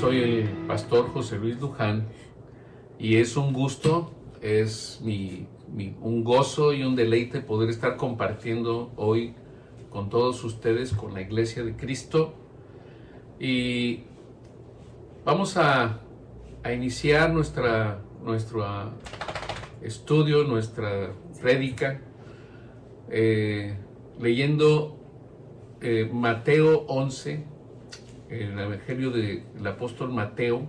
Soy el pastor José Luis Luján y es un gusto, es mi- un gozo y un deleite poder estar compartiendo hoy con todos ustedes, con la Iglesia de Cristo. Y vamos a, a iniciar nuestra, nuestro ah, estudio, nuestra prédica, eh, leyendo eh, Mateo 11, el Evangelio del apóstol Mateo,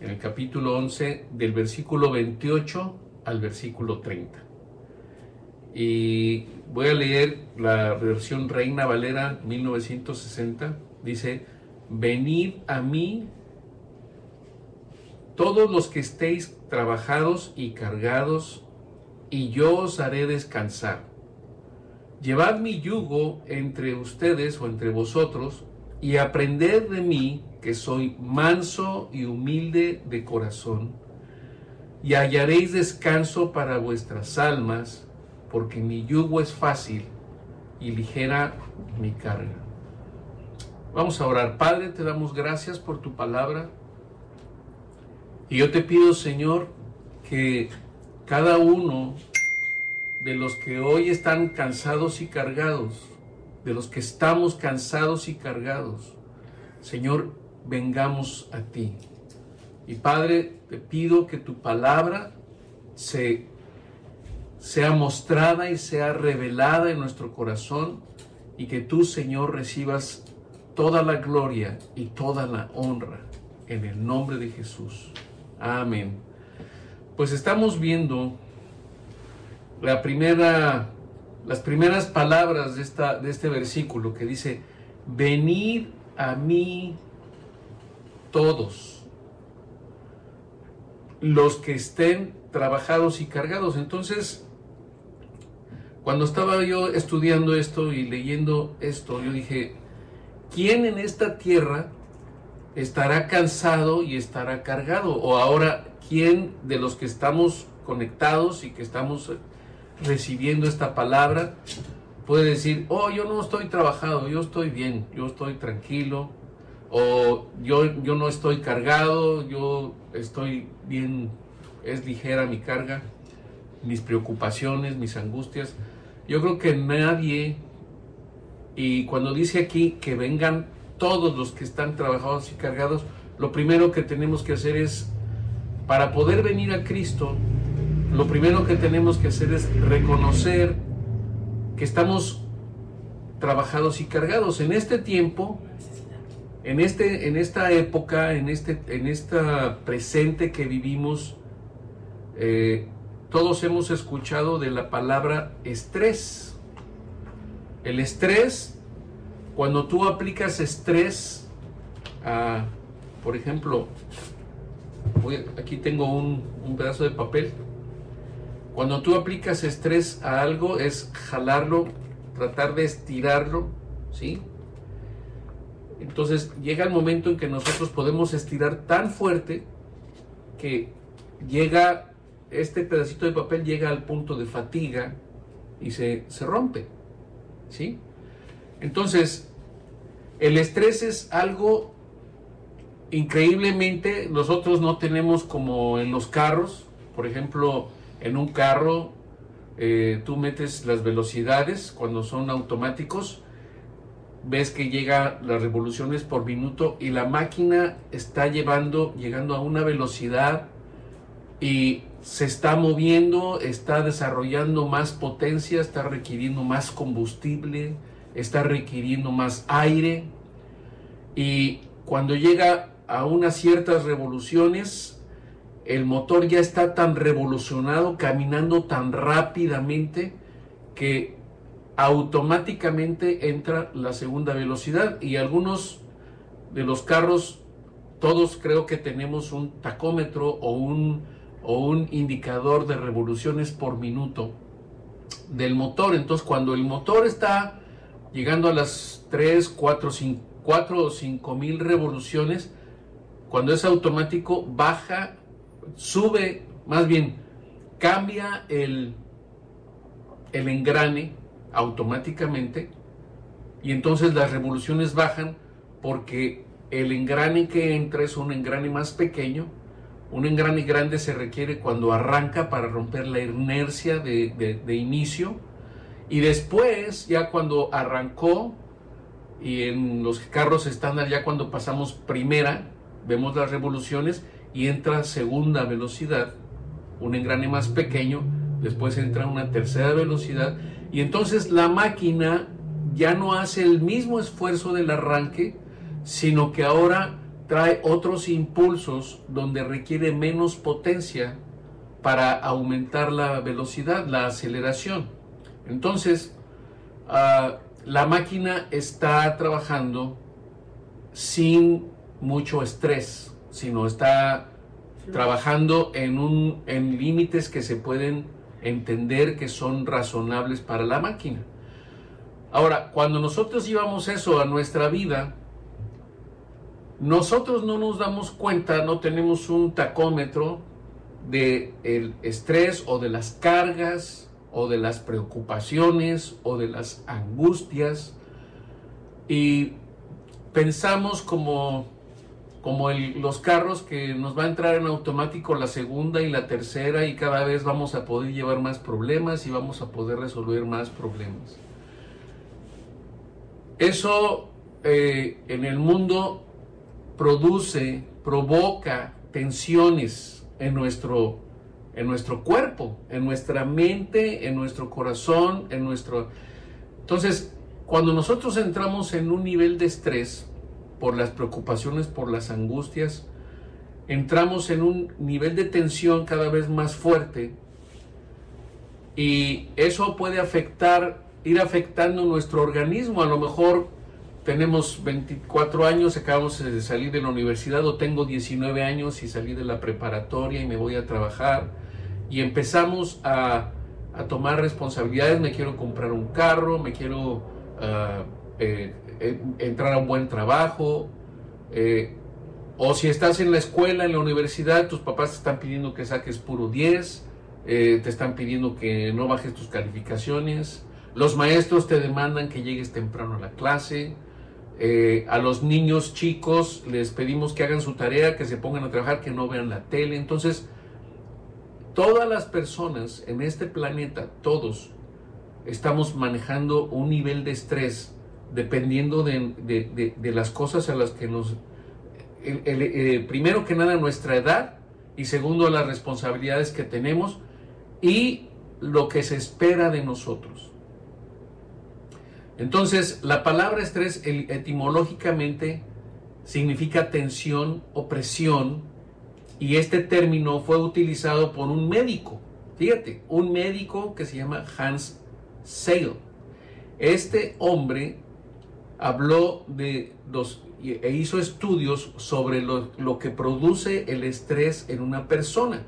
en el capítulo 11, del versículo 28 al versículo 30. Y voy a leer la versión Reina Valera 1960. Dice, venid a mí todos los que estéis trabajados y cargados, y yo os haré descansar. Llevad mi yugo entre ustedes o entre vosotros, y aprended de mí, que soy manso y humilde de corazón, y hallaréis descanso para vuestras almas, porque mi yugo es fácil y ligera mi carga. Vamos a orar. Padre, te damos gracias por tu palabra. Y yo te pido, Señor, que cada uno de los que hoy están cansados y cargados, de los que estamos cansados y cargados, Señor, vengamos a ti. Y Padre, te pido que tu palabra se, sea mostrada y sea revelada en nuestro corazón y que tú, Señor, recibas toda la gloria y toda la honra en el nombre de Jesús. Amén. Pues estamos viendo la primera, las primeras palabras de, esta, de este versículo que dice, venid a mí todos los que estén trabajados y cargados. Entonces, cuando estaba yo estudiando esto y leyendo esto, yo dije, ¿quién en esta tierra estará cansado y estará cargado? O ahora, ¿quién de los que estamos conectados y que estamos recibiendo esta palabra puede decir, oh, yo no estoy trabajado, yo estoy bien, yo estoy tranquilo, o yo, yo no estoy cargado, yo estoy bien, es ligera mi carga, mis preocupaciones, mis angustias. Yo creo que nadie, y cuando dice aquí que vengan todos los que están trabajados y cargados, lo primero que tenemos que hacer es, para poder venir a Cristo, lo primero que tenemos que hacer es reconocer que estamos trabajados y cargados. En este tiempo, en, este, en esta época, en, este, en esta presente que vivimos, eh, todos hemos escuchado de la palabra estrés. El estrés, cuando tú aplicas estrés a, por ejemplo, aquí tengo un, un pedazo de papel. Cuando tú aplicas estrés a algo es jalarlo, tratar de estirarlo, ¿sí? Entonces llega el momento en que nosotros podemos estirar tan fuerte que llega, este pedacito de papel llega al punto de fatiga y se, se rompe, ¿sí? Entonces, el estrés es algo increíblemente, nosotros no tenemos como en los carros, por ejemplo, en un carro eh, tú metes las velocidades cuando son automáticos, ves que llega las revoluciones por minuto y la máquina está llevando, llegando a una velocidad y se está moviendo, está desarrollando más potencia, está requiriendo más combustible, está requiriendo más aire. Y cuando llega a unas ciertas revoluciones, el motor ya está tan revolucionado, caminando tan rápidamente que automáticamente entra la segunda velocidad y algunos de los carros, todos creo que tenemos un tacómetro o un, o un indicador de revoluciones por minuto del motor. Entonces cuando el motor está llegando a las 3, 4, 5, 4 o 5 mil revoluciones, cuando es automático baja, sube, más bien cambia el, el engrane automáticamente y entonces las revoluciones bajan porque el engrane que entra es un engrane más pequeño. Un engrane grande se requiere cuando arranca para romper la inercia de, de inicio. Y después, ya cuando arrancó, y en los carros estándar, ya cuando pasamos primera, vemos las revoluciones y entra segunda velocidad, un engrane más pequeño, después entra una tercera velocidad y entonces la máquina ya no hace el mismo esfuerzo del arranque, sino que ahora trae otros impulsos donde requiere menos potencia para aumentar la velocidad, la aceleración. Entonces, uh, la máquina está trabajando sin mucho estrés, sino está trabajando en, en límites que se pueden entender que son razonables para la máquina. Ahora, cuando nosotros llevamos eso a nuestra vida, nosotros no nos damos cuenta, no tenemos un tacómetro de el estrés o de las cargas o de las preocupaciones o de las angustias y pensamos como, como los carros que nos va a entrar en automático la segunda y la tercera y cada vez vamos a poder llevar más problemas y vamos a poder resolver más problemas. Eso eh, en el mundo produce, provoca tensiones en nuestro en nuestro cuerpo, en nuestra mente, en nuestro corazón, en nuestro... Entonces, cuando nosotros entramos en un nivel de estrés por las preocupaciones, por las angustias, entramos en un nivel de tensión cada vez más fuerte y eso puede afectar, ir afectando nuestro organismo. A lo mejor tenemos 24 años, acabamos de salir de la universidad o tengo 19 años y salí de la preparatoria y me voy a trabajar y empezamos a, tomar responsabilidades, me quiero comprar un carro, me quiero ah, eh, entrar a un buen trabajo, eh, o si estás en la escuela, en la universidad, tus papás te están pidiendo que saques puro 10, te están pidiendo que no bajes tus calificaciones, los maestros te demandan que llegues temprano a la clase, a los niños chicos les pedimos que hagan su tarea, que se pongan a trabajar, que no vean la tele, entonces Todas las personas en este planeta, todos, estamos manejando un nivel de estrés dependiendo de, las cosas a las que nos... Eh, primero que nada nuestra edad y segundo las responsabilidades que tenemos y lo que se espera de nosotros. Entonces, la palabra estrés etimológicamente significa tensión o presión y este término fue utilizado por un médico, fíjate, un médico que se llama Hans Seil. Este hombre habló de dos e hizo estudios sobre lo, que produce el estrés en una persona.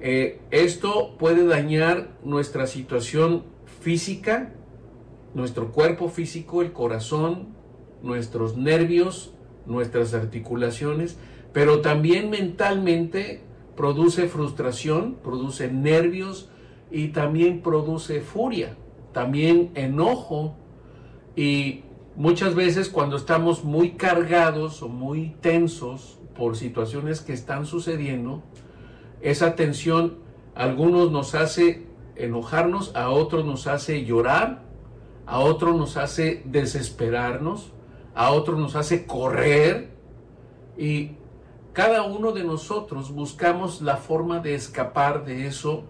Eh, esto puede dañar nuestra situación física, nuestro cuerpo físico, el corazón, nuestros nervios, nuestras articulaciones, pero también mentalmente produce frustración, produce nervios y también produce furia, también enojo y muchas veces cuando estamos muy cargados o muy tensos por situaciones que están sucediendo, esa tensión a algunos nos hace enojarnos, a otros nos hace llorar, a otros nos hace desesperarnos, a otros nos hace correr y cada uno de nosotros buscamos la forma de escapar de eso.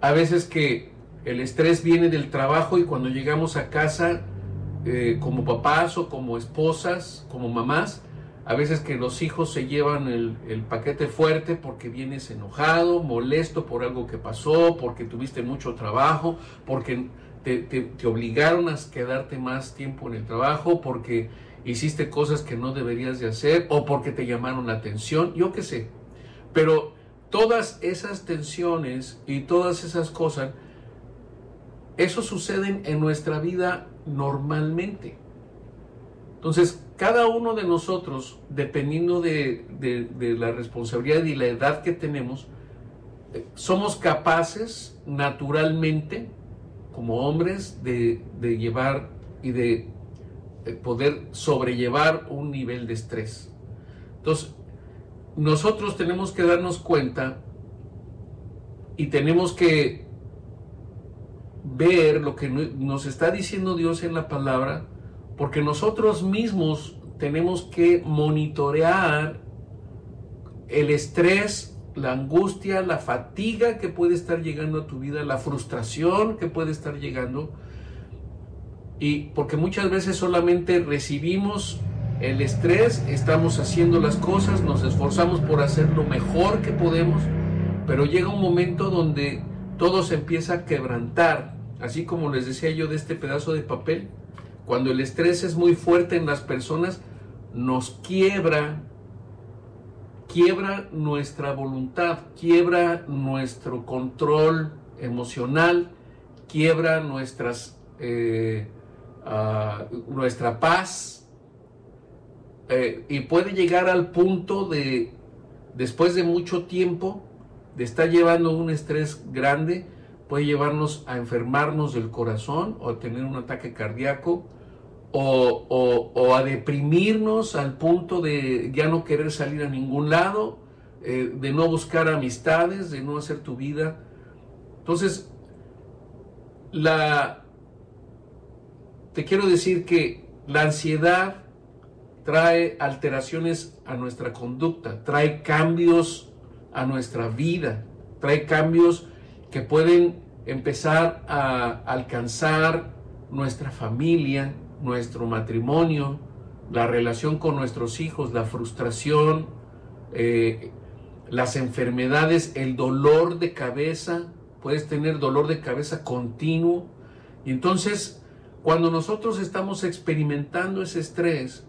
A veces que el estrés viene del trabajo y cuando llegamos a casa, eh, como papás o como esposas, como mamás, a veces que los hijos se llevan el, paquete fuerte porque vienes enojado, molesto por algo que pasó, porque tuviste mucho trabajo, porque te, te obligaron a quedarte más tiempo en el trabajo, porque hiciste cosas que no deberías de hacer o porque te llamaron la atención, yo qué sé. Pero todas esas tensiones y todas esas cosas, eso suceden en nuestra vida normalmente. Entonces, cada uno de nosotros, dependiendo de, la responsabilidad y la edad que tenemos, eh, somos capaces naturalmente, como hombres, de, de llevar y de poder sobrellevar un nivel de estrés. Entonces, nosotros tenemos que darnos cuenta y tenemos que ver lo que nos está diciendo Dios en la palabra, porque nosotros mismos tenemos que monitorear el estrés, la angustia, la fatiga que puede estar llegando a tu vida, la frustración que puede estar llegando. Y porque muchas veces solamente recibimos el estrés, estamos haciendo las cosas, nos esforzamos por hacer lo mejor que podemos, pero llega un momento donde todo se empieza a quebrantar, así como les decía yo de este pedazo de papel, cuando el estrés es muy fuerte en las personas, nos quiebra, quiebra nuestra voluntad, quiebra nuestro control emocional, quiebra nuestras, eh, ah, nuestra paz eh, y puede llegar al punto de, después de mucho tiempo, de estar llevando un estrés grande, puede llevarnos a enfermarnos del corazón o a tener un ataque cardíaco o, a deprimirnos al punto de ya no querer salir a ningún lado, eh, de no buscar amistades, de no hacer tu vida. Entonces, la, te quiero decir que la ansiedad trae alteraciones a nuestra conducta, trae cambios a nuestra vida, trae cambios que pueden empezar a alcanzar nuestra familia, nuestro matrimonio, la relación con nuestros hijos, la frustración, eh, las enfermedades, el dolor de cabeza, puedes tener dolor de cabeza continuo. Y entonces, cuando nosotros estamos experimentando ese estrés,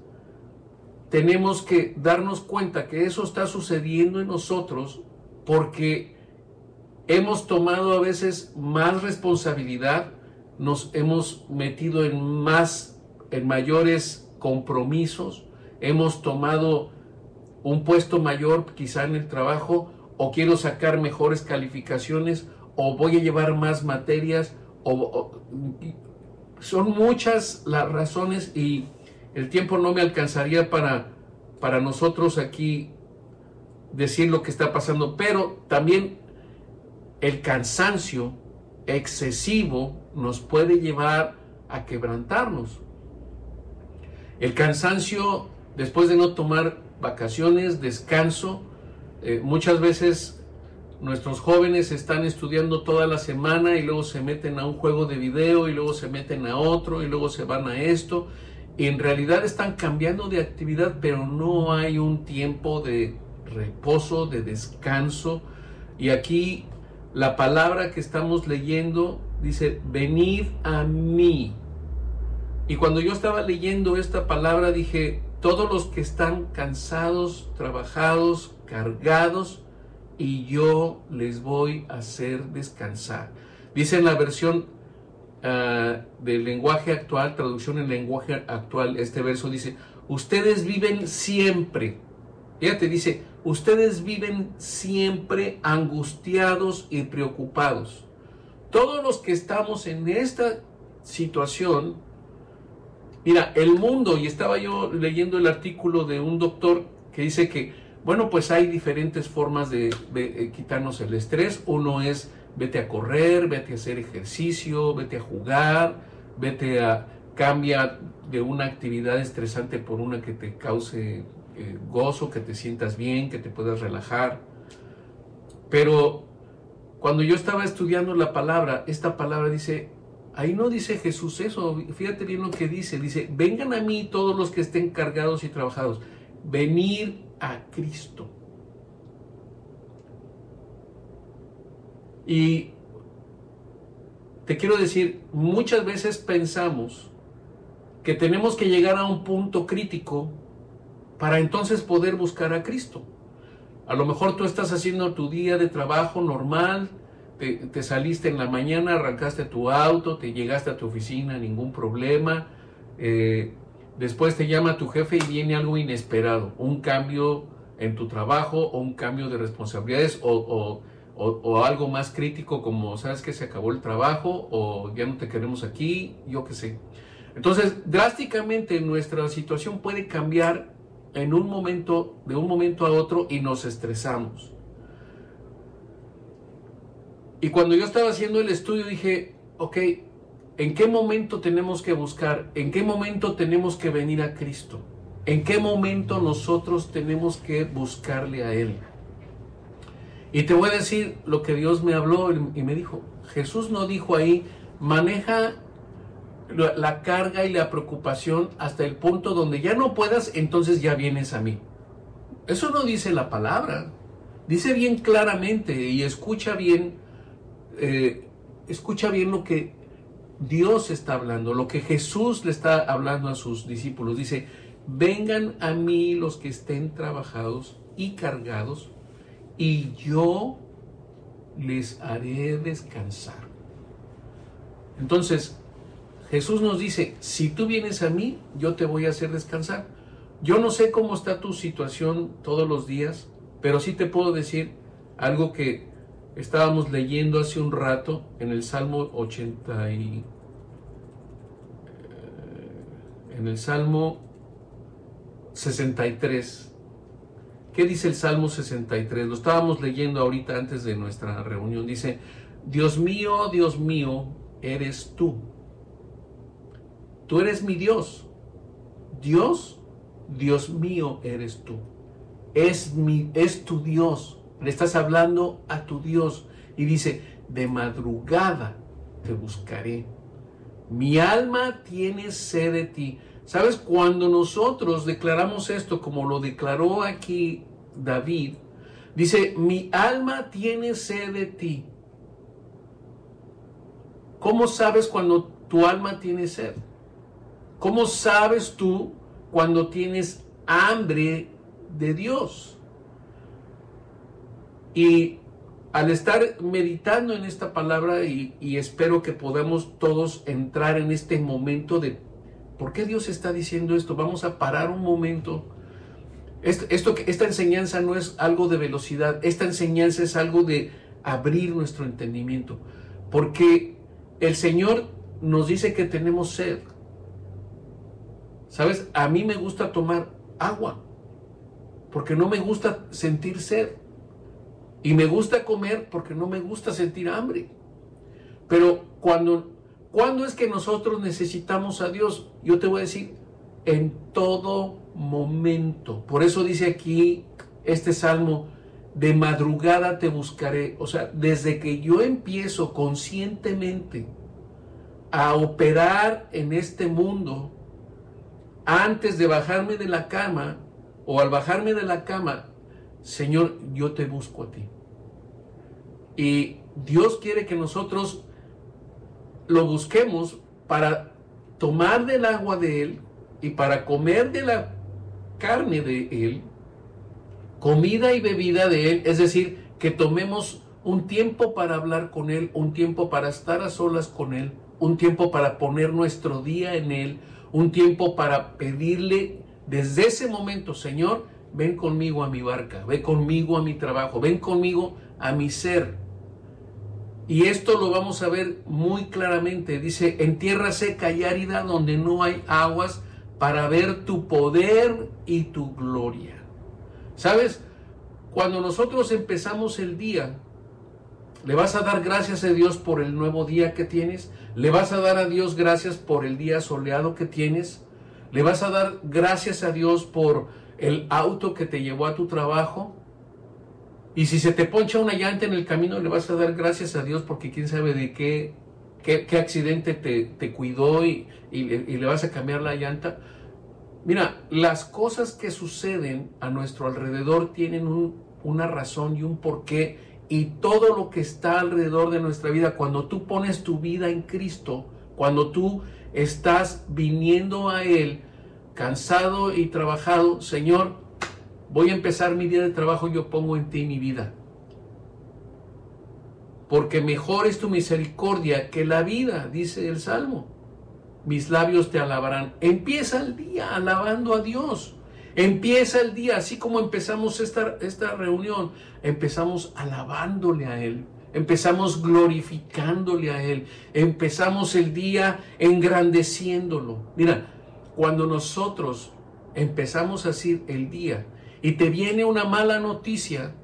tenemos que darnos cuenta que eso está sucediendo en nosotros porque hemos tomado a veces más responsabilidad, nos hemos metido en más en mayores compromisos, hemos tomado un puesto mayor quizá en el trabajo, o quiero sacar mejores calificaciones, o voy a llevar más materias, o, son muchas las razones y el tiempo no me alcanzaría para, para nosotros aquí decir lo que está pasando, pero también el cansancio excesivo nos puede llevar a quebrantarnos. El cansancio después de no tomar vacaciones, descanso, eh, muchas veces nuestros jóvenes están estudiando toda la semana y luego se meten a un juego de video y luego se meten a otro y luego se van a esto. En realidad están cambiando de actividad, pero no hay un tiempo de reposo, de descanso. Y aquí la palabra que estamos leyendo dice, venid a mí y cuando yo estaba leyendo esta palabra dije, todos los que están cansados, trabajados, cargados, y yo les voy a hacer descansar. Dice en la versión ah, del lenguaje actual, traducción en lenguaje actual, este verso dice, ustedes viven siempre, ella te dice, ustedes viven siempre angustiados y preocupados. Todos los que estamos en esta situación, Mira, el mundo, y estaba yo leyendo el artículo de un doctor que dice que, bueno, pues hay diferentes formas de, eh, quitarnos el estrés. Uno es vete a correr, vete a hacer ejercicio, vete a jugar, vete a cambia de una actividad estresante por una que te cause eh, gozo, que te sientas bien, que te puedas relajar. Pero cuando yo estaba estudiando la palabra, esta palabra dice, Ahí no dice Jesús eso, fíjate bien lo que dice, dice, vengan a mí todos los que estén cargados y trabajados, venir a Cristo. Y te quiero decir, muchas veces pensamos que tenemos que llegar a un punto crítico para entonces poder buscar a Cristo. A lo mejor tú estás haciendo tu día de trabajo normal, te, saliste en la mañana, arrancaste tu auto, te llegaste a tu oficina, ningún problema. Eh, después te llama tu jefe y viene algo inesperado, un cambio en tu trabajo o un cambio de responsabilidades o, algo más crítico como, sabes que se acabó el trabajo o ya no te queremos aquí, yo qué sé. Entonces, drásticamente nuestra situación puede cambiar en un momento, de un momento a otro, y nos estresamos. Y cuando yo estaba haciendo el estudio dije, ok, ¿en qué momento tenemos que buscar? ¿En qué momento tenemos que venir a Cristo? ¿En qué momento nosotros tenemos que buscarle a Él? Y te voy a decir lo que Dios me habló y me dijo. Jesús no dijo ahí, maneja la carga y la preocupación hasta el punto donde ya no puedas, entonces ya vienes a mí. Eso no dice la palabra. Dice bien claramente y escucha bien, eh, escucha bien lo que Dios está hablando, lo que Jesús le está hablando a sus discípulos. Dice, vengan a mí los que estén trabajados y cargados, y yo les haré descansar. Entonces, Jesús nos dice, si tú vienes a mí, yo te voy a hacer descansar. Yo no sé cómo está tu situación todos los días, pero sí te puedo decir algo que estábamos leyendo hace un rato en el Salmo 80 y, eh, en el Salmo 63. ¿Qué dice el Salmo 63? Lo estábamos leyendo ahorita antes de nuestra reunión. Dice, Dios mío, Dios mío, eres tú. Tú eres mi Dios. Dios, Dios mío eres tú. Es, mi, es tu Dios. Le estás hablando a tu Dios. Y dice, de madrugada te buscaré. Mi alma tiene sed de ti. ¿Sabes? Cuando nosotros declaramos esto, como lo declaró aquí David, dice, mi alma tiene sed de ti. ¿Cómo sabes cuando tu alma tiene sed? ¿Cómo sabes tú cuando tienes hambre de Dios? Y al estar meditando en esta palabra y, espero que podamos todos entrar en este momento de ¿Por qué Dios está diciendo esto? Vamos a parar un momento. Esto, esta enseñanza no es algo de velocidad, esta enseñanza es algo de abrir nuestro entendimiento. Porque el Señor nos dice que tenemos sed. ¿Sabes? A mí me gusta tomar agua, porque no me gusta sentir sed. Y me gusta comer porque no me gusta sentir hambre. Pero cuando ¿Cuándo es que nosotros necesitamos a Dios? Yo te voy a decir, en todo momento. Por eso dice aquí este salmo, de madrugada te buscaré. O sea, desde que yo empiezo conscientemente a operar en este mundo, antes de bajarme de la cama o al bajarme de la cama, Señor, yo te busco a ti. Y Dios quiere que nosotros lo busquemos para tomar del agua de Él y para comer de la carne de Él, comida y bebida de Él, es decir, que tomemos un tiempo para hablar con Él, un tiempo para estar a solas con Él, un tiempo para poner nuestro día en Él, un tiempo para pedirle desde ese momento, Señor, ven conmigo a mi barca, ven conmigo a mi trabajo, ven conmigo a mi ser. Y esto lo vamos a ver muy claramente. Dice, en tierra seca y árida donde no hay aguas para ver tu poder y tu gloria. ¿Sabes? Cuando nosotros empezamos el día, le vas a dar gracias a Dios por el nuevo día que tienes. Le vas a dar a Dios gracias por el día soleado que tienes. Le vas a dar gracias a Dios por el auto que te llevó a tu trabajo. Y si se te poncha una llanta en el camino, le vas a dar gracias a Dios porque quién sabe de qué, qué, accidente te, cuidó y, le vas a cambiar la llanta. Mira, las cosas que suceden a nuestro alrededor tienen una razón y un porqué. Y todo lo que está alrededor de nuestra vida, cuando tú pones tu vida en Cristo, cuando tú estás viniendo a Él, cansado y trabajado, Señor, voy a empezar mi día de trabajo, yo pongo en ti mi vida. Porque mejor es tu misericordia que la vida, dice el Salmo. Mis labios te alabarán. Empieza el día alabando a Dios. Empieza el día, así como empezamos esta, esta reunión, empezamos alabándole a Él. empezamos glorificándole a Él, empezamos el día engrandeciéndolo. Mira, cuando nosotros empezamos así el día y te viene una mala noticia,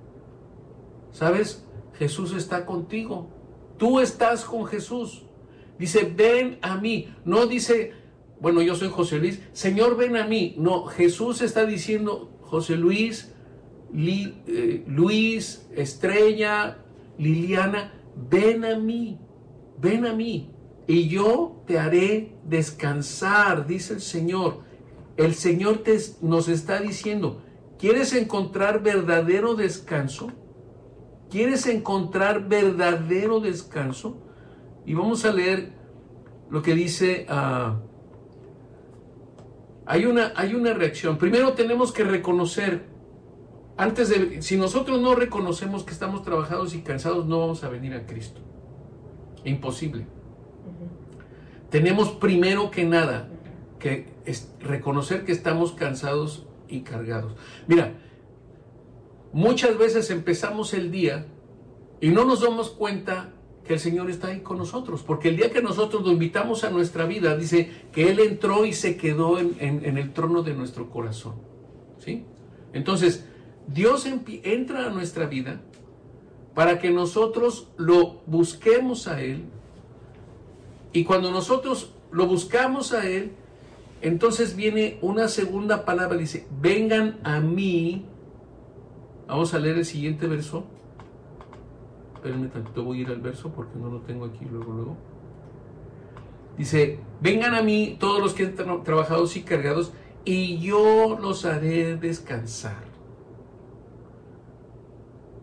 ¿sabes? Jesús está contigo. Tú estás con Jesús. Dice, ven a mí. No dice, bueno, yo soy José Luis. Señor, ven a mí. No, Jesús está diciendo, José Luis, eh, Luis, Estrella, Liliana, ven a mí. Ven a mí. Y yo te haré descansar, dice el Señor. El Señor te, nos está diciendo, ¿quieres encontrar verdadero descanso? ¿Quieres encontrar verdadero descanso? Y vamos a leer lo que dice... Ah, hay, una, hay una reacción. Primero tenemos que reconocer, antes de... Si nosotros no reconocemos que estamos trabajados y cansados, no vamos a venir a Cristo. Imposible. Tenemos primero que nada que reconocer que estamos cansados y cargados. Mira, Muchas veces empezamos el día y no nos damos cuenta que el Señor está ahí con nosotros, porque el día que nosotros lo invitamos a nuestra vida, dice que Él entró y se quedó en, el trono de nuestro corazón. ¿sí? Entonces, Dios entra a nuestra vida para que nosotros lo busquemos a Él, y cuando nosotros lo buscamos a Él, entonces viene una segunda palabra, dice, vengan a mí Vamos a leer el siguiente verso. Espérenme tantito, voy a ir al verso porque no lo tengo aquí luego, luego. Dice, vengan a mí todos los que están trabajados y cargados y yo los haré descansar.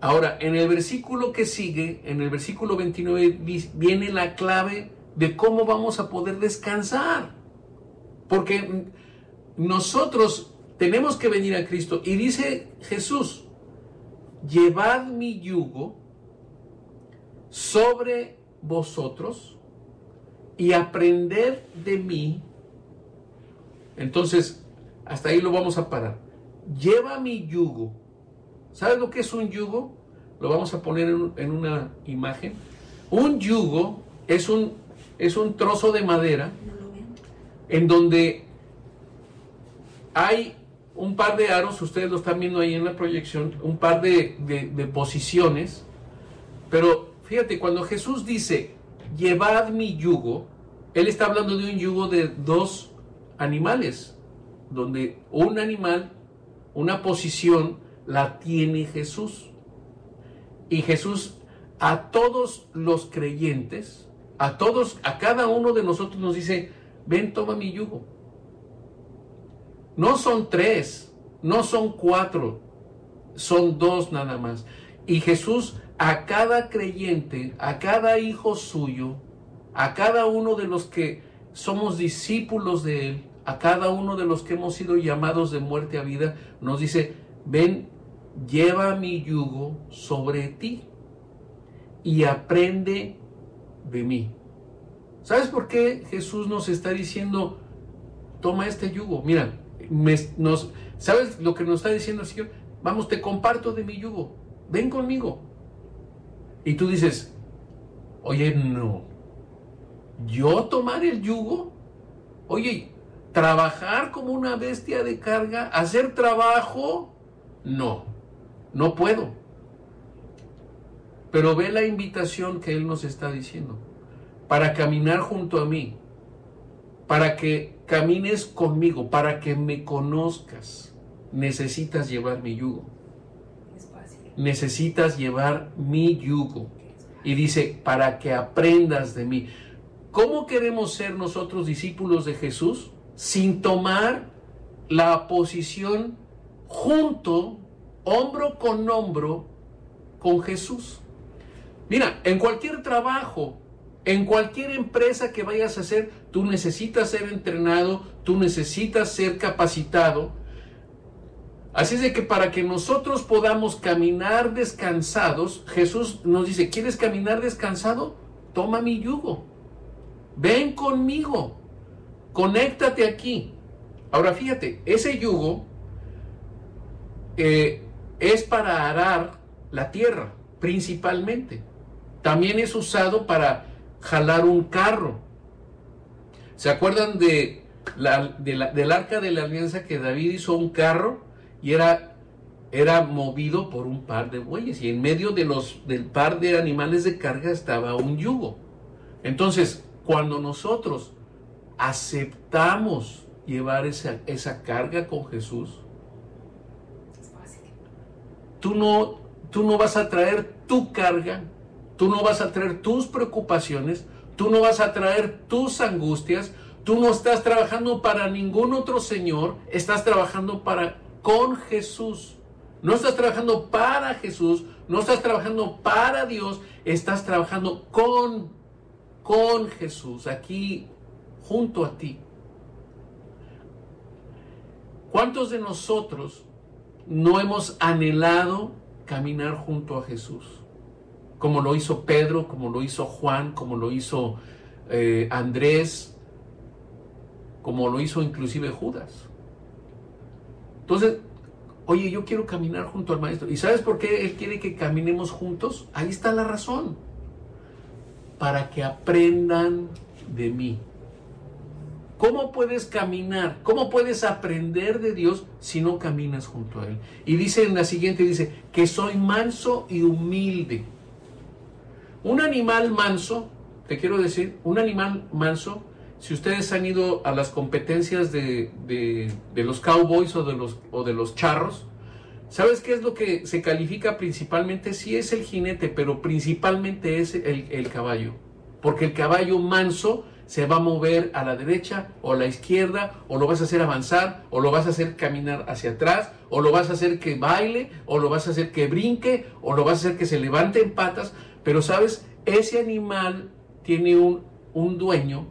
Ahora, en el versículo que sigue, en el versículo 29, viene la clave de cómo vamos a poder descansar. Porque nosotros tenemos que venir a Cristo. Y dice Jesús, llevad mi yugo sobre vosotros y aprended de mí. Entonces, hasta ahí lo vamos a parar. Lleva mi yugo. ¿Sabes lo que es un yugo? Lo vamos a poner en, una imagen. Un yugo es un, es un trozo de madera en donde hay un par de aros, ustedes lo están viendo ahí en la proyección, un par de, posiciones, pero fíjate, cuando Jesús dice, llevad mi yugo, Él está hablando de un yugo de dos animales, donde un animal, una posición, la tiene Jesús. Y Jesús a todos los creyentes, a todos, a cada uno de nosotros nos dice, ven, toma mi yugo. No son tres, no son cuatro, son dos nada más. Y Jesús a cada creyente, a cada hijo suyo, a cada uno de los que somos discípulos de Él, a cada uno de los que hemos sido llamados de muerte a vida, nos dice, ven, lleva mi yugo sobre ti y aprende de mí. ¿Sabes por qué Jesús nos está diciendo, toma este yugo? Mira, ¿sabes lo que nos está diciendo el Señor? Vamos, te comparto de mi yugo, ven conmigo. Y tú dices, oye, no, yo tomar el yugo, oye, trabajar como una bestia de carga, hacer trabajo, no, no puedo. Pero ve la invitación que Él nos está diciendo, para caminar junto a mí, para que camines conmigo, para que me conozcas, necesitas llevar mi yugo. Necesitas llevar mi yugo. Y dice, para que aprendas de mí. ¿Cómo queremos ser nosotros discípulos de Jesús sin tomar la posición junto, hombro con hombro, con Jesús? Mira, en cualquier trabajo, en cualquier empresa que vayas a hacer, tú necesitas ser entrenado, tú necesitas ser capacitado. Así es de que para que nosotros podamos caminar descansados, Jesús nos dice, ¿quieres caminar descansado? Toma mi yugo. Ven conmigo. Conéctate aquí. Ahora fíjate, ese yugo eh, es para arar la tierra, principalmente. también es usado para jalar un carro. ¿Se acuerdan de la, del arca de la alianza que David hizo un carro y era, era movido por un par de bueyes? Y en medio de los, del par de animales de carga estaba un yugo. Entonces, cuando nosotros aceptamos llevar esa, esa carga con Jesús, tú no, tú no vas a traer tu carga, tú no vas a traer tus preocupaciones, tú no vas a traer tus angustias, tú no estás trabajando para ningún otro Señor, estás trabajando para con Jesús. No estás trabajando para Jesús, no estás trabajando para Dios, estás trabajando con con Jesús, aquí junto a ti. ¿Cuántos de nosotros no hemos anhelado caminar junto a Jesús? Como lo hizo Pedro, como lo hizo Juan, como lo hizo eh, Andrés, como lo hizo inclusive Judas. Entonces, oye, yo quiero caminar junto al Maestro. ¿Y sabes por qué Él quiere que caminemos juntos? Ahí está la razón. Para que aprendan de mí. ¿Cómo puedes caminar? ¿Cómo puedes aprender de Dios si no caminas junto a Él? Y dice en la siguiente, dice, que soy manso y humilde. Un animal manso, te quiero decir, un animal manso, si ustedes han ido a las competencias de, los cowboys o de los, o de los charros, ¿sabes qué es lo que se califica principalmente? Sí es el jinete, pero principalmente es el, el caballo. Porque el caballo manso se va a mover a la derecha o a la izquierda, o lo vas a hacer avanzar, o lo vas a hacer caminar hacia atrás, o lo vas a hacer que baile, o lo vas a hacer que brinque, o lo vas a hacer que se levante en patas. Pero sabes, ese animal tiene un, un dueño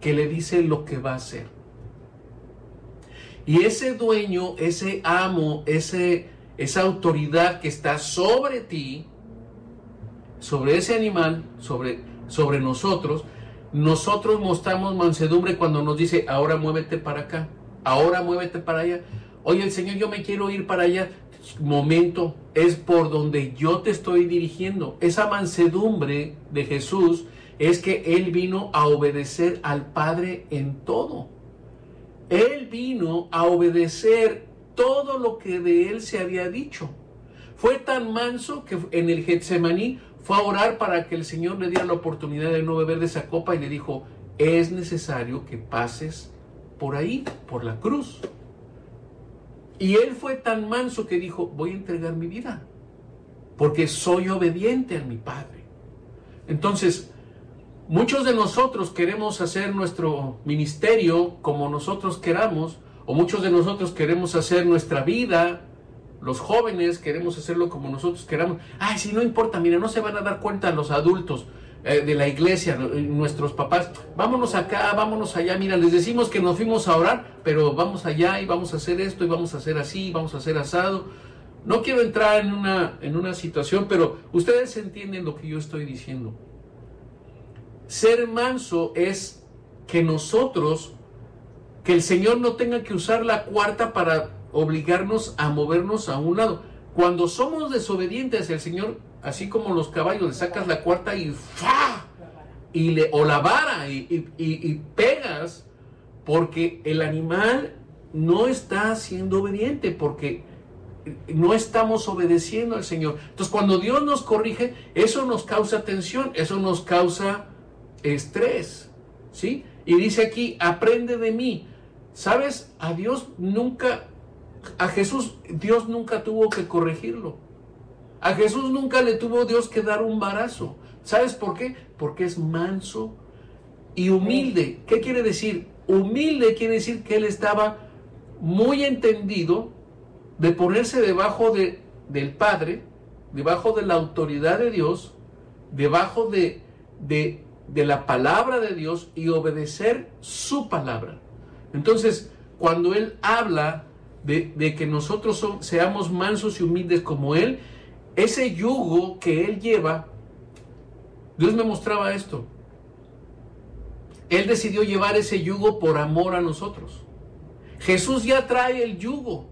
que le dice lo que va a hacer. Y ese dueño, ese amo, ese, esa autoridad que está sobre ti, sobre ese animal, sobre, sobre nosotros, nosotros mostramos mansedumbre cuando nos dice, ahora muévete para acá, ahora muévete para allá. Oye, el Señor, yo me quiero ir para allá. Momento, es por donde yo te estoy dirigiendo. Esa mansedumbre de Jesús es que Él vino a obedecer al Padre en todo. Él vino a obedecer todo lo que de Él se había dicho. Fue tan manso que en el Getsemaní fue a orar para que el Señor le diera la oportunidad de no beber de esa copa y le dijo, es necesario que pases por ahí, por la cruz. Y él fue tan manso que dijo, voy a entregar mi vida, porque soy obediente a mi Padre. Entonces, muchos de nosotros queremos hacer nuestro ministerio como nosotros queramos, o muchos de nosotros queremos hacer nuestra vida los jóvenes queremos hacerlo como nosotros queramos. Ay, si no importa, mira, no se van a dar cuenta los adultos de la iglesia, eh, nuestros papás. Vámonos acá, vámonos allá. Mira, les decimos que nos fuimos a orar, pero vamos allá y vamos a hacer esto y vamos a hacer así, vamos a hacer asado. No quiero entrar en una, en una situación, pero ustedes entienden lo que yo estoy diciendo. Ser manso es que nosotros, que el Señor no tenga que usar la cuarta para obligarnos a movernos a un lado. Cuando somos desobedientes al Señor, así como los caballos, le sacas la cuarta y ¡fa! Y le, o la vara y, pegas, porque el animal no está siendo obediente, porque no estamos obedeciendo al Señor. Entonces, cuando Dios nos corrige, eso nos causa tensión, eso nos causa estrés, ¿sí? Y dice aquí, aprende de mí. ¿Sabes? A Dios nunca a Jesús Dios nunca tuvo que corregirlo. A Jesús nunca le tuvo Dios que dar un barazo. ¿Sabes por qué? Porque es manso y humilde. ¿Qué quiere decir? Humilde quiere decir que él estaba muy entendido de ponerse debajo de, del Padre, debajo de la autoridad de Dios, debajo de, de, de la palabra de Dios y obedecer su palabra. Entonces, cuando él habla de, que nosotros seamos mansos y humildes como Él, ese yugo que Él lleva, Dios me mostraba esto. Él decidió llevar ese yugo por amor a nosotros. Jesús ya trae el yugo,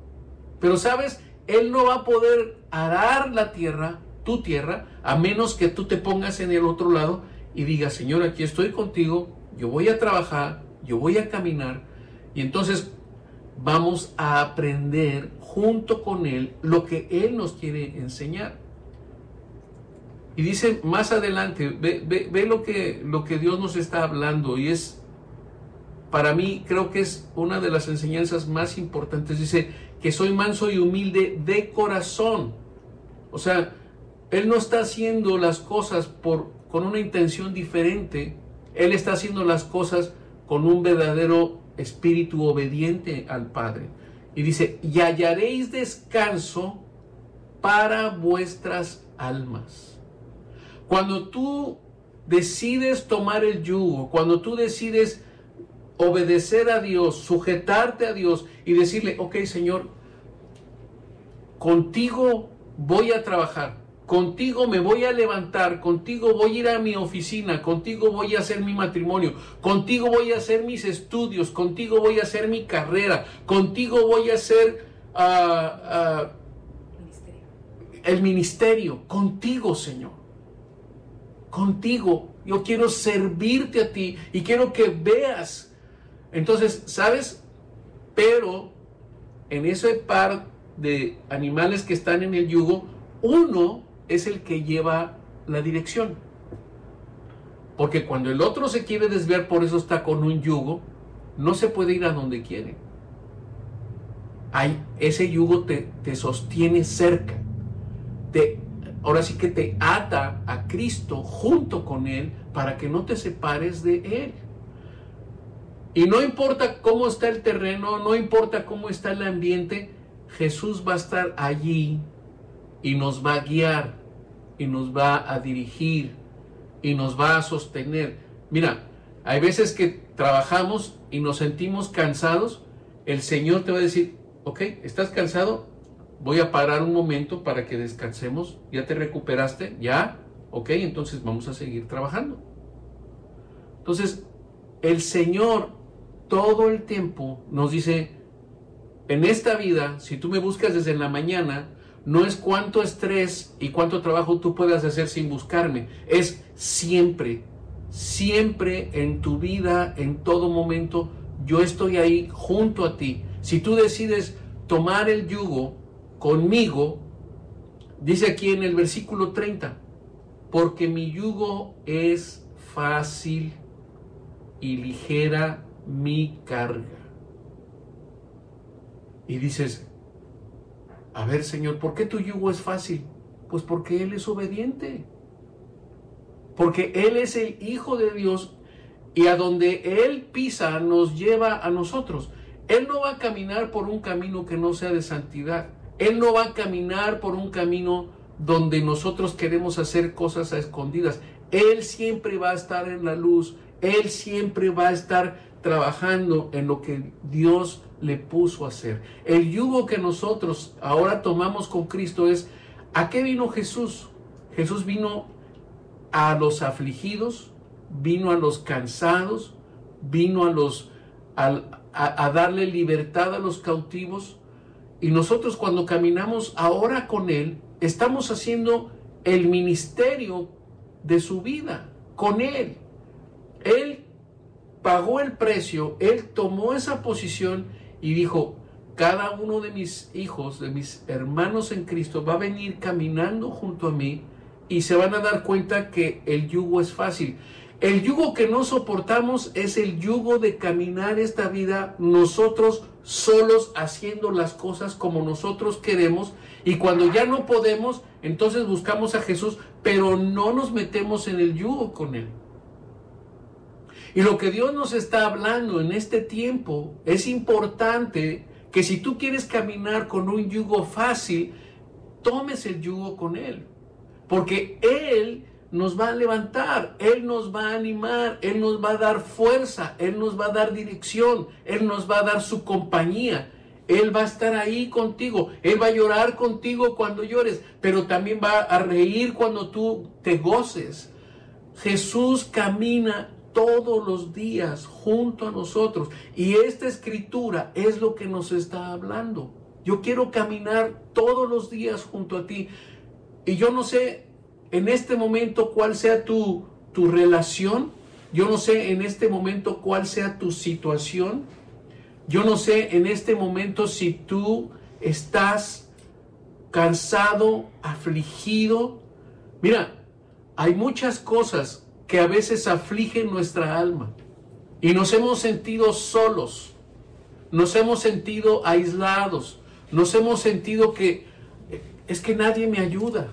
pero sabes, Él no va a poder arar la tierra tu tierra, a menos que tú te pongas en el otro lado y digas, Señor, aquí estoy contigo, yo voy a trabajar, yo voy a caminar, y entonces vamos a aprender junto con Él lo que Él nos quiere enseñar. Y dice más adelante, ve, ve, lo, que, lo que Dios nos está hablando y es, para mí creo que es una de las enseñanzas más importantes. Dice que soy manso y humilde de corazón. O sea, Él no está haciendo las cosas por, con una intención diferente. Él está haciendo las cosas con un verdadero espíritu obediente al Padre. Y dice, y hallaréis descanso para vuestras almas. Cuando tú decides tomar el yugo, cuando tú decides obedecer a Dios, sujetarte a Dios y decirle, ok Señor, contigo voy a trabajar, contigo me voy a levantar, contigo voy a ir a mi oficina, contigo voy a hacer mi matrimonio, contigo voy a hacer mis estudios, contigo voy a hacer mi carrera, contigo voy a hacer ah, ah, el ministerio, contigo Señor contigo. Yo quiero servirte a ti y quiero que veas. Entonces, ¿sabes? Pero en ese par de animales que están en el yugo, uno es el que lleva la dirección. Porque cuando el otro se quiere desviar, por eso está con un yugo, no se puede ir a donde quiere. Hay, ese yugo te, te sostiene cerca, te ahora sí que te ata a Cristo junto con Él para que no te separes de Él. Y no importa cómo está el terreno, no importa cómo está el ambiente, Jesús va a estar allí y nos va a guiar y nos va a dirigir y nos va a sostener. Mira, hay veces que trabajamos y nos sentimos cansados, el Señor te va a decir, ok, ¿estás cansado? voy a parar un momento para que descansemos. ¿Ya te recuperaste? ¿Ya? Ok, entonces vamos a seguir trabajando. Entonces, el Señor todo el tiempo nos dice, en esta vida, si tú me buscas desde la mañana, no es cuánto estrés y cuánto trabajo tú puedas hacer sin buscarme, es siempre, siempre en tu vida, en todo momento, yo estoy ahí junto a ti. Si tú decides tomar el yugo, conmigo, dice aquí en el versículo 30, porque mi yugo es fácil y ligera mi carga. Y dices, a ver Señor, ¿por qué tu yugo es fácil? Pues porque Él es obediente. Porque Él es el Hijo de Dios y a donde Él pisa nos lleva a nosotros. Él no va a caminar por un camino que no sea de santidad. Él no va a caminar por un camino donde nosotros queremos hacer cosas a escondidas. Él siempre va a estar en la luz. Él siempre va a estar trabajando en lo que Dios le puso a hacer. El yugo que nosotros ahora tomamos con Cristo es, ¿a qué vino Jesús? Jesús vino a los afligidos, vino a los cansados, vino a los a, a darle libertad a los cautivos, y nosotros cuando caminamos ahora con Él, estamos haciendo el ministerio de su vida con Él. Él pagó el precio, Él tomó esa posición y dijo, cada uno de mis hijos, de mis hermanos en Cristo, va a venir caminando junto a mí y se van a dar cuenta que el yugo es fácil. El yugo que no soportamos es el yugo de caminar esta vida nosotros solos haciendo las cosas como nosotros queremos y cuando ya no podemos, entonces buscamos a Jesús, pero no nos metemos en el yugo con Él. Y lo que Dios nos está hablando en este tiempo es importante que si tú quieres caminar con un yugo fácil, tomes el yugo con Él. Porque Él nos va a levantar, Él nos va a animar, Él nos va a dar fuerza, Él nos va a dar dirección, Él nos va a dar su compañía. Él va a estar ahí contigo, Él va a llorar contigo cuando llores, pero también va a reír cuando tú te goces. Jesús camina todos los días junto a nosotros y esta escritura es lo que nos está hablando. Yo quiero caminar todos los días junto a ti y yo no sé en este momento cuál sea tu, tu relación, yo no sé en este momento cuál sea tu situación, yo no sé en este momento si tú estás cansado, afligido. Mira, hay muchas cosas que a veces afligen nuestra alma y nos hemos sentido solos, nos hemos sentido aislados, nos hemos sentido que es que nadie me ayuda.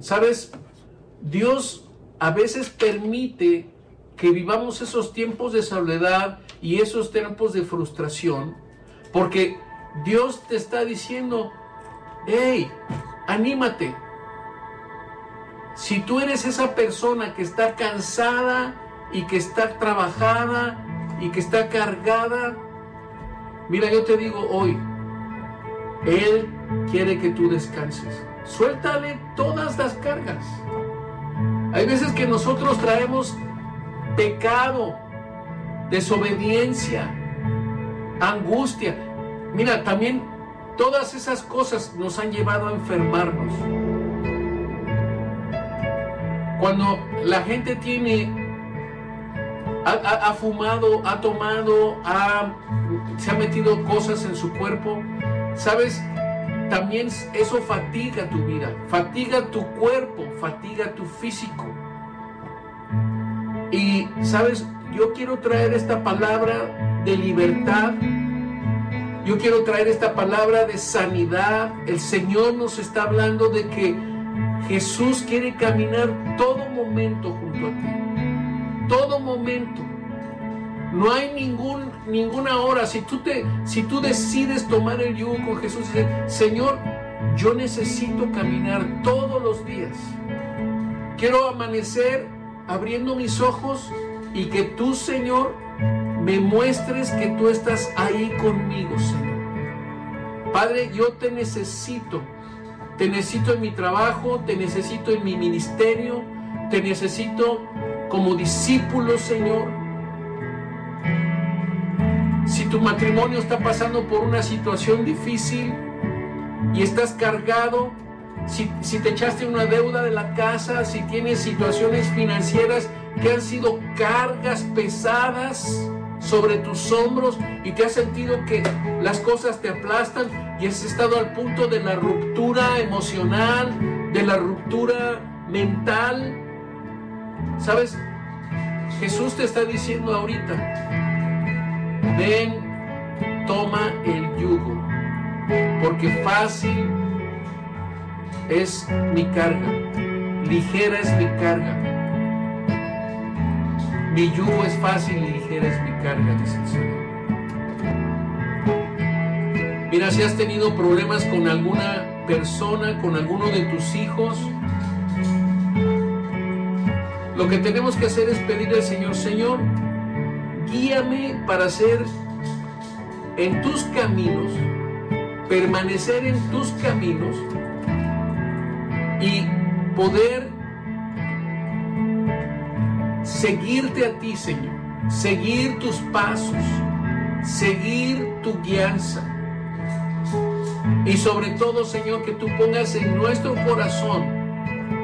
¿Sabes? Dios a veces permite que vivamos esos tiempos de soledad y esos tiempos de frustración, porque Dios te está diciendo, hey, anímate. Si tú eres esa persona que está cansada y que está trabajada y que está cargada, mira, yo te digo hoy, Él quiere que tú descanses. Suéltale todas las cargas. Hay veces que nosotros traemos pecado, desobediencia, angustia. Mira, también todas esas cosas nos han llevado a enfermarnos. Cuando la gente tiene, ha, fumado, ha tomado, se ha metido cosas en su cuerpo, ¿sabes? También eso fatiga tu vida, fatiga tu cuerpo, fatiga tu físico. Y, ¿sabes? Yo quiero traer esta palabra de libertad. Yo quiero traer esta palabra de sanidad. El Señor nos está hablando de que Jesús quiere caminar todo momento junto a ti. Todo momento. No hay ningún, ninguna hora. Si tú, te, si tú decides tomar el yugo con Jesús y decir, Señor, yo necesito caminar todos los días. Quiero amanecer abriendo mis ojos y que tú, Señor, me muestres que tú estás ahí conmigo, Señor. Padre, yo te necesito. Te necesito en mi trabajo, te necesito en mi ministerio, te necesito como discípulo, Señor. Si tu matrimonio está pasando por una situación difícil y estás cargado, si, te echaste una deuda de la casa, si tienes situaciones financieras que han sido cargas pesadas sobre tus hombros y te has sentido que las cosas te aplastan y has estado al punto de la ruptura emocional, de la ruptura mental. ¿Sabes? Jesús te está diciendo ahorita, ven, toma el yugo, porque fácil es mi carga, ligera es mi carga. Mi yugo es fácil y ligera es mi carga, dice el Señor. Mira, si has tenido problemas con alguna persona, con alguno de tus hijos, lo que tenemos que hacer es pedirle al Señor, Señor, guíame para ser en tus caminos, permanecer en tus caminos y poder seguirte a ti, Señor, seguir tus pasos, seguir tu guianza. Y sobre todo, Señor, que tú pongas en nuestro corazón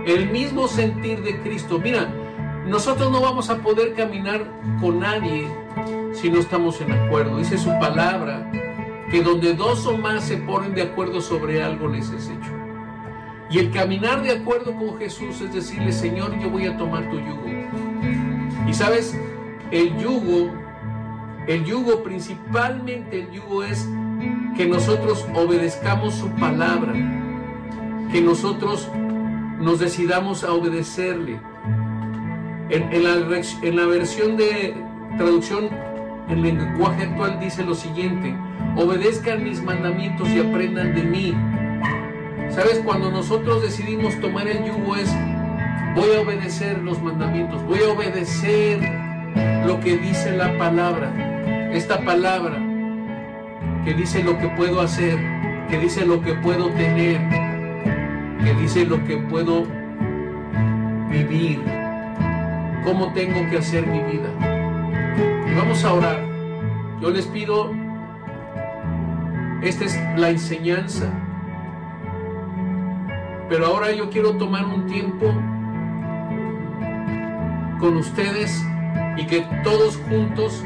el mismo sentir de Cristo. Mira, nosotros no vamos a poder caminar con nadie si no estamos en acuerdo. Dice su palabra que donde dos o más se ponen de acuerdo sobre algo les es hecho. Y el caminar de acuerdo con Jesús es decirle, Señor, yo voy a tomar tu yugo. Y sabes, el yugo, el yugo principalmente el yugo es que nosotros obedezcamos su palabra, que nosotros nos decidamos a obedecerle, en, la, versión de traducción en lenguaje actual dice lo siguiente, obedezcan mis mandamientos y aprendan de mí. ¿Sabes? Cuando nosotros decidimos tomar el yugo es, voy a obedecer los mandamientos, voy a obedecer lo que dice la palabra. Esta palabra que dice lo que puedo hacer, que dice lo que puedo tener, que dice lo que puedo vivir cómo tengo que hacer mi vida. Y vamos a orar. Yo les pido, esta es la enseñanza Pero ahora yo quiero tomar un tiempo con ustedes y que todos juntos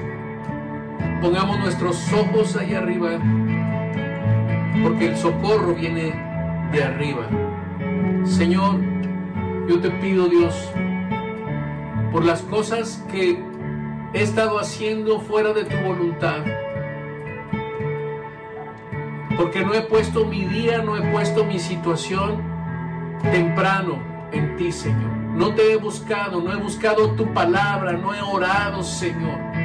pongamos nuestros ojos ahí arriba, porque el socorro viene de arriba. Señor, yo te pido Dios, por las cosas que he estado haciendo fuera de tu voluntad, porque no he puesto mi día, no he puesto mi situación temprano en ti, Señor. No te he buscado, no he buscado tu palabra, no he orado, Señor.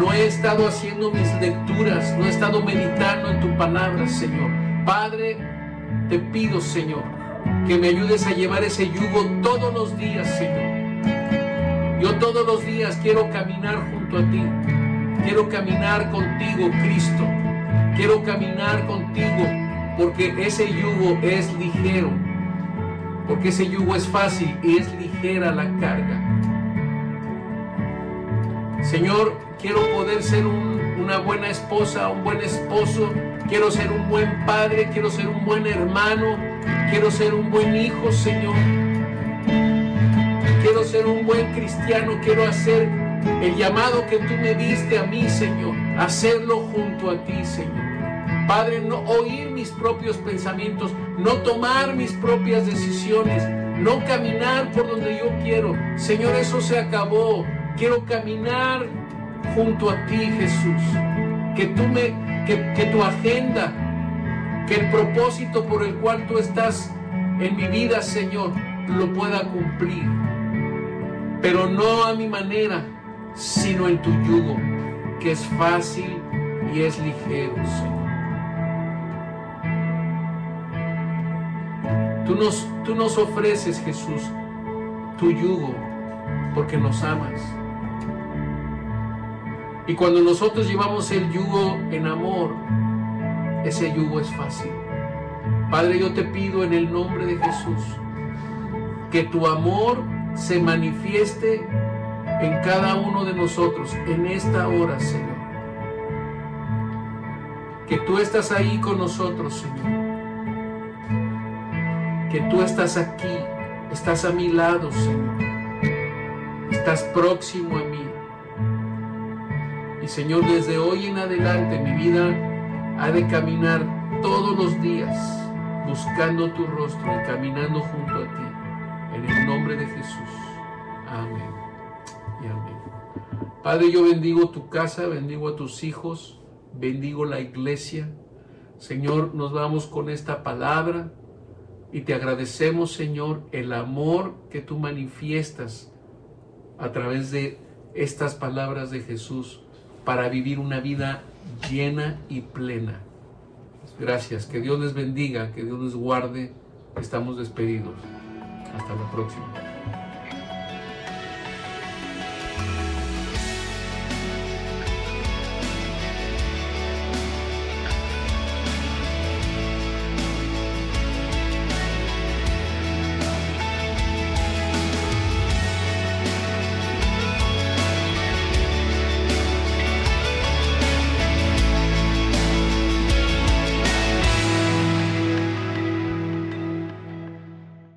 No he estado haciendo mis lecturas, no he estado meditando en tu palabra, Señor. Padre, te pido, Señor, que me ayudes a llevar ese yugo todos los días, Señor. Yo todos los días quiero caminar junto a ti. Quiero caminar contigo, Cristo. Quiero caminar contigo porque ese yugo es ligero porque ese yugo es fácil y es ligera la carga. Señor, quiero poder ser una buena esposa, un buen esposo, quiero ser un buen padre, quiero ser un buen hermano, quiero ser un buen hijo, Señor. Quiero ser un buen cristiano, quiero hacer el llamado que tú me diste a mí, Señor, hacerlo junto a ti, Señor. Padre, no oír mis propios pensamientos, no tomar mis propias decisiones, no caminar por donde yo quiero. Señor, eso se acabó. Quiero caminar junto a ti, Jesús. Que tú me, que, que tu agenda, que el propósito por el cual tú estás en mi vida, Señor, lo pueda cumplir. Pero no a mi manera, sino en tu yugo, que es fácil y es ligero, Señor. Tú nos, tú nos ofreces, Jesús, tu yugo, porque nos amas. Y cuando nosotros llevamos el yugo en amor, ese yugo es fácil. Padre, yo te pido en el nombre de Jesús que tu amor se manifieste en cada uno de nosotros en esta hora, Señor. Que tú estás ahí con nosotros, Señor que tú estás aquí, estás a mi lado, Señor. Estás próximo a mí. Señor, desde hoy en adelante mi vida ha de caminar todos los días buscando tu rostro y caminando junto a ti. En el nombre de Jesús. Amén. Y amén. Padre, yo bendigo tu casa, bendigo a tus hijos, bendigo la iglesia. Señor, nos vamos con esta palabra y te agradecemos, Señor, el amor que tú manifiestas a través de estas palabras de Jesús para vivir una vida llena y plena. Gracias, que Dios les bendiga, que Dios les guarde. Estamos despedidos. Hasta la próxima.